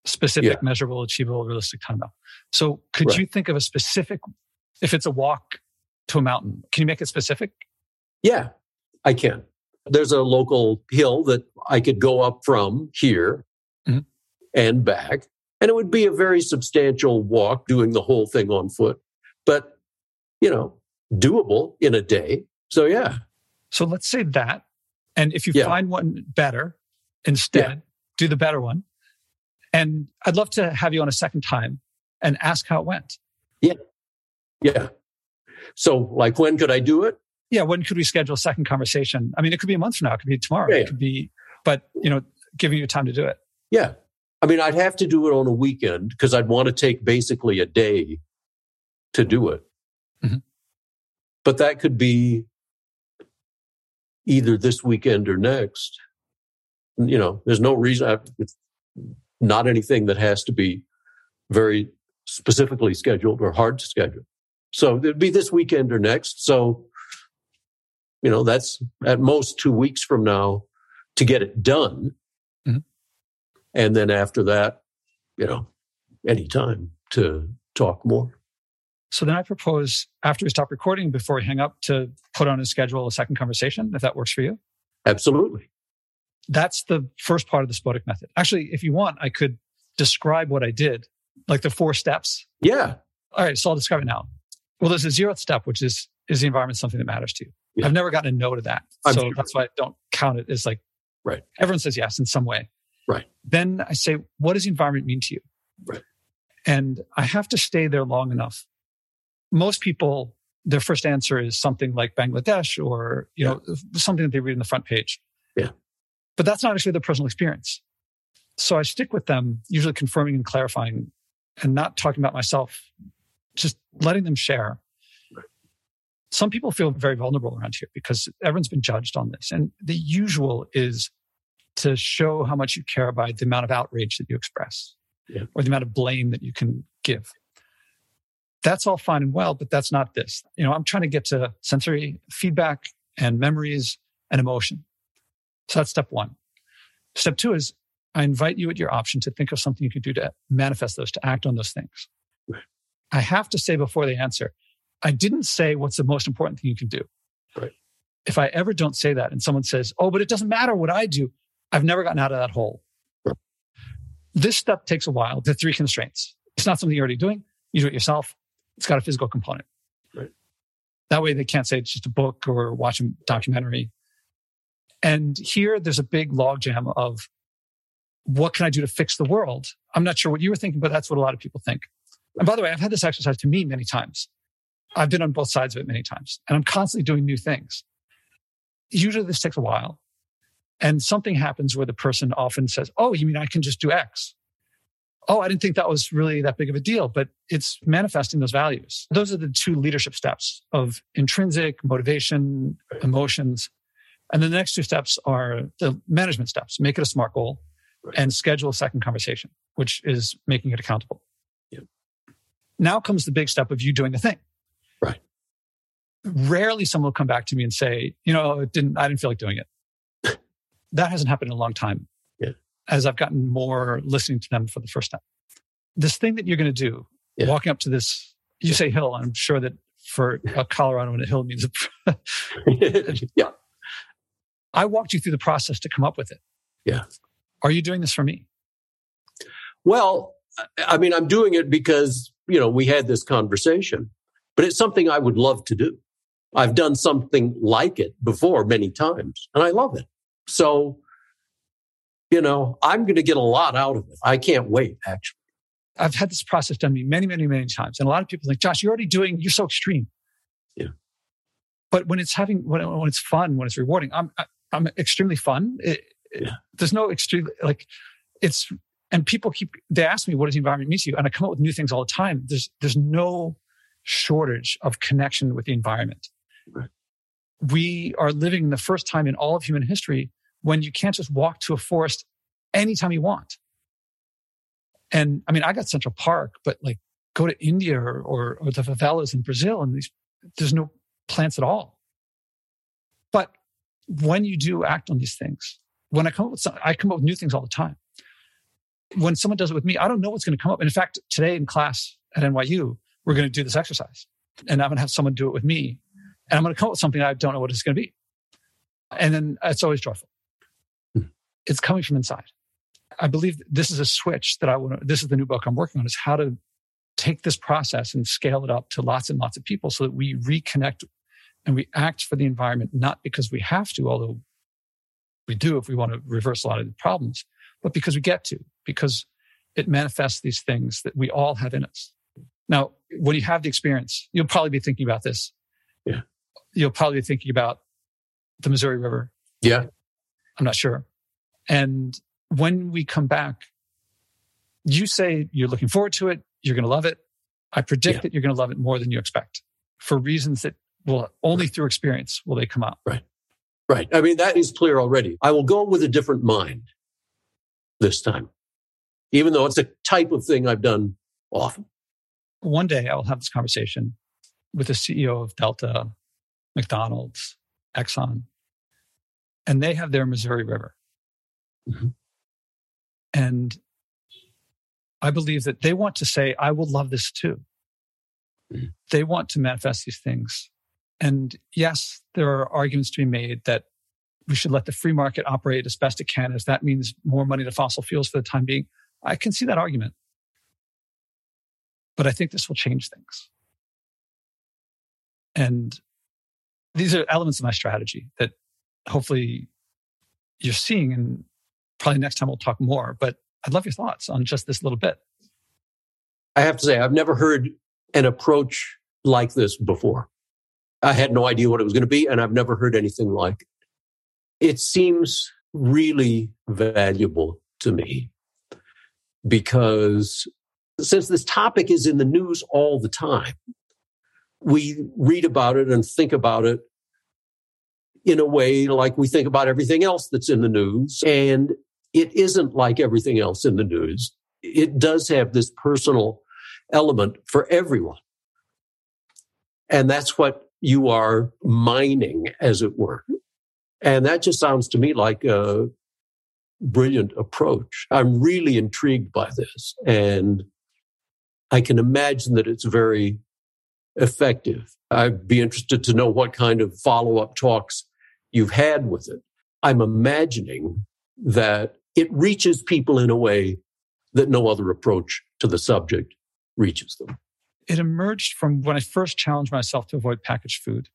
specific, Yeah. measurable, achievable, realistic timeline. So could Right. you think of a specific, if it's a walk to a mountain, can you make it specific? Yeah, I can. There's a local hill that I could go up from here Mhm. and back. And it would be a very substantial walk doing the whole thing on foot, but, you know, doable in a day. So, yeah, So let's say that. And if you Yeah. find one better, instead, do the better one. And I'd love to have you on a second time and ask how it went. yeah. Yeah. So, like, when could I do it? Yeah, when could we schedule a second conversation? I mean, it could be a month from now, it could be tomorrow, Yeah, it could be, but you know, giving you time to do it. Yeah. I mean, I'd have to do it on a weekend because I'd want to take basically a day to do it. Mhm. But that could be either this weekend or next. You know, there's no reason, I- it's not anything that has to be very specifically scheduled or hard to schedule. So it'd be this weekend or next. So, you know, that's at most two weeks from now to get it done. Mhm. And then after that, you know, any time to talk more. So then I propose after we stop recording, before we hang up, to put on a schedule a second conversation, if that works for you. Absolutely. That's the first part of the Spodek method. Actually, if you want, I could describe what I did, like the four steps. Yeah. All right, so I'll describe it now. Well, there's a zeroth step, which is is the environment something that matters to you? Yeah. I've never gotten a no to that. I'm so sure. that's why I don't count it as like Right. Everyone says yes in some way. Right. Then I say, what does the environment mean to you? Right. And I have to stay there long enough. Most people, their first answer is something like Bangladesh or, you know, something that they read in the front page. Yeah. But that's not actually their personal experience. So I stick with them, usually confirming and clarifying and not talking about myself, just letting them share. Some people feel very vulnerable around here because everyone's been judged on this. And the usual is to show how much you care by the amount of outrage that you express Yeah. or the amount of blame that you can give. That's all fine and well, but that's not this. You know, I'm trying to get to sensory feedback and memories and emotion. So that's step one. Step two is I invite you at your option to think of something you could do to manifest those, to act on those things. I have to say before they answer, I didn't say what's the most important thing you can do. Right. If I ever don't say that and someone says, oh, but it doesn't matter what I do, I've never gotten out of that hole. Right. This step takes a while. The three constraints. It's not something you're already doing. You do it yourself. It's got a physical component. Right. That way they can't say it's just a book or watch a documentary. And here there's a big logjam of what can I do to fix the world? I'm not sure what you were thinking, but that's what a lot of people think. And by the way, I've had this exercise to me many times. I've been on both sides of it many times, and I'm constantly doing new things. Usually this takes a while. And something happens where the person often says, Oh, you mean I can just do X? Oh, I didn't think that was really that big of a deal, but it's manifesting those values. Those are the two leadership steps of intrinsic motivation, emotions. And then the next two steps are the management steps. Make it a SMART goal Right. and schedule a second conversation, which is making it accountable. Yep. Now comes the big step of you doing the thing. Right. Rarely someone will come back to me and say, you know, it didn't, I didn't feel like doing it. that hasn't happened in a long time. Yeah. As I've gotten more listening to them for the first time. This thing that you're going to do, Yeah. walking up to this, you say hill. I'm sure that for a Coloradan a hill means a yeah. I walked you through the process to come up with it. Yeah. Are you doing this for me? Well, I mean, I'm doing it because, you know, we had this conversation, but it's something I would love to do. I've done something like it before many times and I love it. So, you know, I'm going to get a lot out of it. I can't wait, actually. I've had this process done me many, many, many times. And a lot of people think, Josh, you're already doing, you're so extreme. Yeah. But when it's having, when, when it's fun, when it's rewarding, I'm, I'm extremely fun. It, it- there's no extreme, like it's, and people keep, they ask me, what does the environment mean to you? And I come up with new things all the time. There's, there's no shortage of connection with the environment. Right. We are living in the first time in all of human history when you can't just walk to a forest anytime you want. And I mean, I got Central Park, but like go to India or, or, or the favelas in Brazil and these, there's no plants at all. But when you do act on these things, when I come up with some, I come up with new things all the time. When someone does it with me, I don't know what's going to come up. And in fact, today in class at NYU, we're going to do this exercise and I'm going to have someone do it with me and I'm going to come up with something I don't know what it's going to be. And then it's always joyful. Hmm. It's coming from inside. I believe this is a switch that I want to, this is the new book I'm working on is how to take this process and scale it up to lots and lots of people so that we reconnect and we act for the environment, not because we have to, although we do if we want to reverse a lot of the problems, but because we get to, because it manifests these things that we all have in us. Now, when you have the experience, you'll probably be thinking about this. Yeah. You'll probably be thinking about the Missouri River. Yeah. I'm not sure. And when we come back, you say you're looking forward to it. You're going to love it. I predict Yeah. that you're going to love it more than you expect for reasons that will only through experience will they come out. Right. Right. I mean, that is clear already. I will go with a different mind this time, even though it's a type of thing I've done often. One day I will have this conversation with the CEO of Delta, McDonald's, Exxon, and they have their Missouri River. Mm-hmm. And I believe that they want to say, I will love this too. Mm-hmm. They want to manifest these things. And yes, there are arguments to be made that we should let the free market operate as best it can, as that means more money to fossil fuels for the time being. I can see that argument. But I think this will change things. And these are elements of my strategy that hopefully you're seeing. And probably next time we'll talk more. But I'd love your thoughts on just this little bit. I have to say, I've never heard an approach like this before. I had no idea what it was going to be, and I've never heard anything like it. It seems really valuable to me because since this topic is in the news all the time, we read about it and think about it in a way like we think about everything else that's in the news. And it isn't like everything else in the news. It does have this personal element for everyone. And that's what you are mining, as it were. And that just sounds to me like a brilliant approach. I'm really intrigued by this. And I can imagine that it's very effective. I'd be interested to know what kind of follow up talks you've had with it. I'm imagining that it reaches people in a way that no other approach to the subject reaches them. It emerged from when I first challenged myself to avoid packaged food.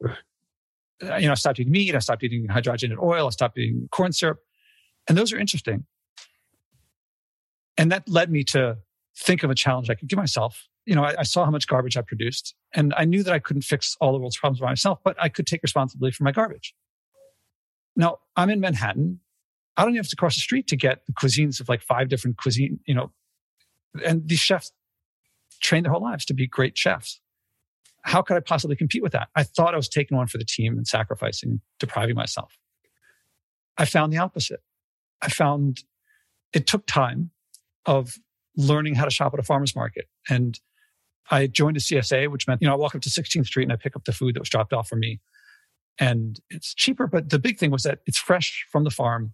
Right. You know, I stopped eating meat, I stopped eating hydrogenated oil, I stopped eating corn syrup. And those are interesting. And that led me to think of a challenge I could give myself. You know, I, I, saw how much garbage I produced, and I knew that I couldn't fix all the world's problems by myself, but I could take responsibility for my garbage. Now, I'm in Manhattan. I don't even have to cross the street to get the cuisines of like five different cuisine, you know, and these chefs train their whole lives to be great chefs. How could I possibly compete with that? I thought I was taking one for the team and sacrificing, depriving myself. I found the opposite. I found it took time of learning how to shop at a farmer's market. And I joined a CSA, which meant, you know, I walk up to 16th Street and I pick up the food that was dropped off for me. And it's cheaper, but the big thing was that it's fresh from the farm.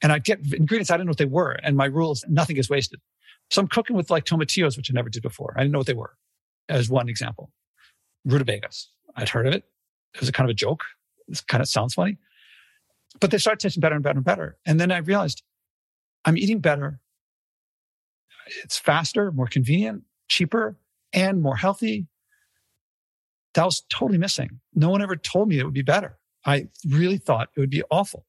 And I get ingredients I didn't know what they were. And my rule is nothing is wasted. So I'm cooking with like tomatillos, which I never did before. I didn't know what they were, as one example. Rutabagas. I'd heard of it. It was a kind of a joke. This kind of sounds funny. But they started tasting better and better and better. And then I realized I'm eating better. It's faster, more convenient, cheaper, and more healthy. That was totally missing. No one ever told me it would be better. I really thought it would be awful.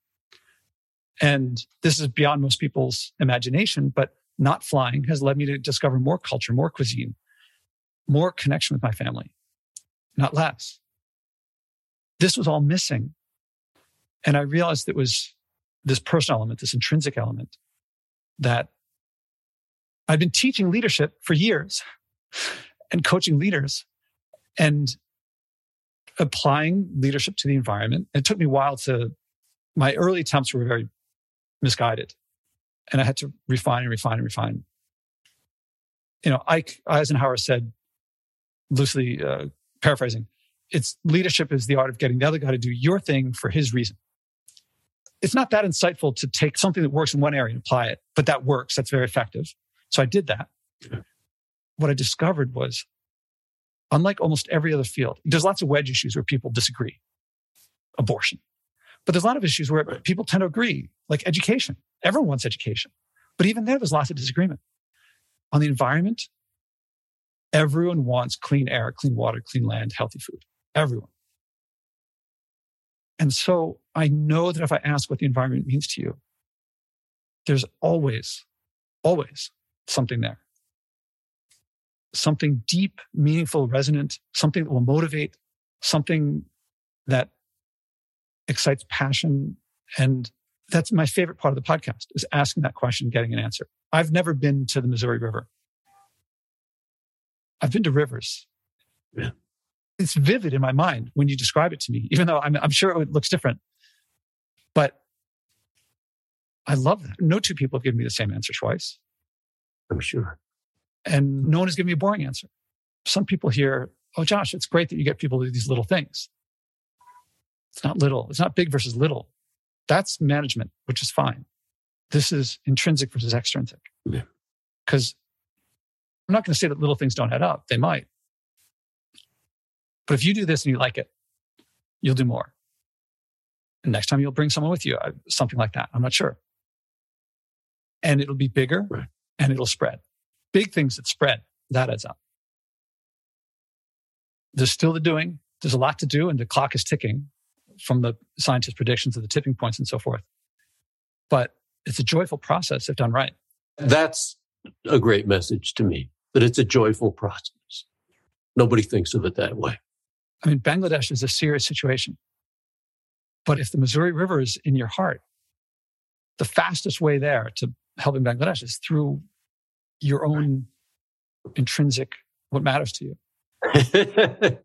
And this is beyond most people's imagination, but not flying has led me to discover more culture, more cuisine, more connection with my family, not less. This was all missing. And I realized it was this personal element, this intrinsic element that I've been teaching leadership for years and coaching leaders and applying leadership to the environment. It took me a while to, my early attempts were very misguided and I had to refine and refine and refine. You know, Ike Eisenhower said, loosely uh, paraphrasing, it's leadership is the art of getting the other guy to do your thing for his reason. It's not that insightful to take something that works in one area and apply it, but that works. That's very effective. So I did that. What I discovered was, unlike almost every other field, there's lots of wedge issues where people disagree. Abortion, but there's a lot of issues where right. people tend to agree, like education. Everyone wants education. But even there, there's lots of disagreement. On the environment, everyone wants clean air, clean water, clean land, healthy food. Everyone. And so I know that if I ask what the environment means to you, there's always, always something there. Something deep, meaningful, resonant, something that will motivate, something that excites passion. And that's my favorite part of the podcast is asking that question, getting an answer. I've never been to the Missouri River. I've been to rivers. Yeah. It's vivid in my mind when you describe it to me, even though I'm, I'm sure it looks different. But I love that. No two people have given me the same answer twice. I'm sure. And no one has given me a boring answer. Some people hear, oh, Josh, it's great that you get people to do these little things. It's not little. It's not big versus little. That's management, which is fine. This is intrinsic versus extrinsic. Because I'm not going to say that little things don't add up. They might. But if you do this and you like it, you'll do more. And next time you'll bring someone with you, uh, something like that. I'm not sure. And it'll be bigger right. and it'll spread. Big things that spread, that adds up. There's still the doing. There's a lot to do and the clock is ticking from the scientists' predictions of the tipping points and so forth. But it's a joyful process if done right. That's a great message to me that it's a joyful process. Nobody thinks of it that way. I mean, Bangladesh is a serious situation. But if the Missouri River is in your heart, the fastest way there to helping Bangladesh is through your own intrinsic, what matters to you.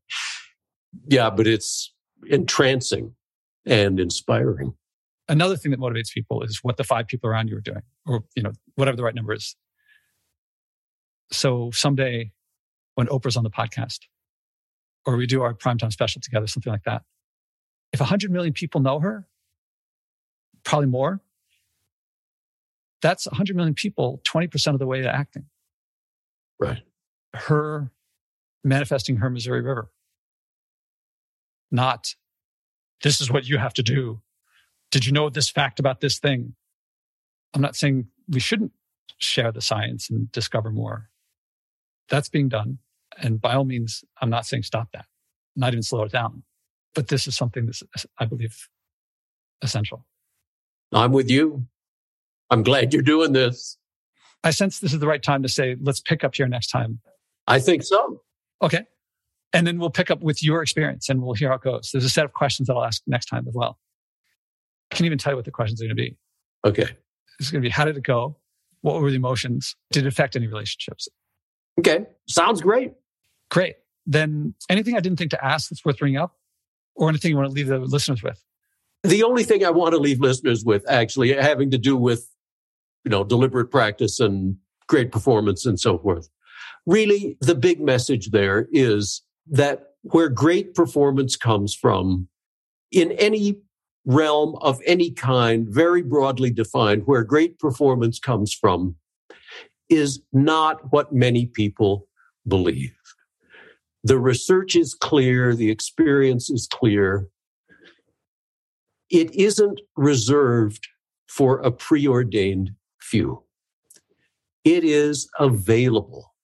yeah, but it's entrancing and inspiring. Another thing that motivates people is what the five people around you are doing, or you know, whatever the right number is. So someday when Oprah's on the podcast, or we do our primetime special together, something like that. If 100 million people know her, probably more, that's 100 million people, 20% of the way to acting. Right. Her manifesting her Missouri River. Not, this is what you have to do. Did you know this fact about this thing? I'm not saying we shouldn't share the science and discover more. That's being done. And by all means, I'm not saying stop that, not even slow it down. But this is something that's, I believe, essential. I'm with you. I'm glad you're doing this. I sense this is the right time to say, let's pick up here next time. I think so. Okay. And then we'll pick up with your experience and we'll hear how it goes. There's a set of questions that I'll ask next time as well. I can't even tell you what the questions are going to be. Okay. It's going to be how did it go? What were the emotions? Did it affect any relationships? Okay. Sounds great. Great. Then anything I didn't think to ask that's worth bringing up or anything you want to leave the listeners with? The only thing I want to leave listeners with actually having to do with, you know, deliberate practice and great performance and so forth. Really, the big message there is that where great performance comes from in any realm of any kind, very broadly defined, where great performance comes from is not what many people believe. The research is clear, the experience is clear. It isn't reserved for a preordained few. It is available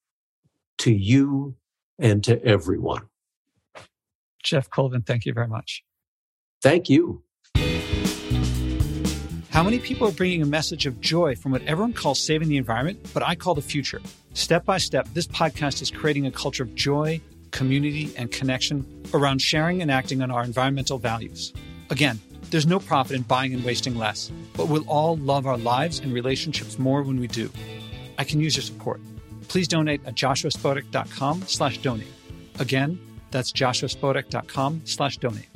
to you and to everyone. Geoff Colvin, thank you very much. Thank you. How many people are bringing a message of joy from what everyone calls saving the environment, but I call the future? Step by step, this podcast is creating a culture of joy, community, and connection around sharing and acting on our environmental values. Again, there's no profit in buying and wasting less, but we'll all love our lives and relationships more when we do. I can use your support. Please donate at joshuaspodek.com slash donate. Again, that's joshuaspodek.com slash donate.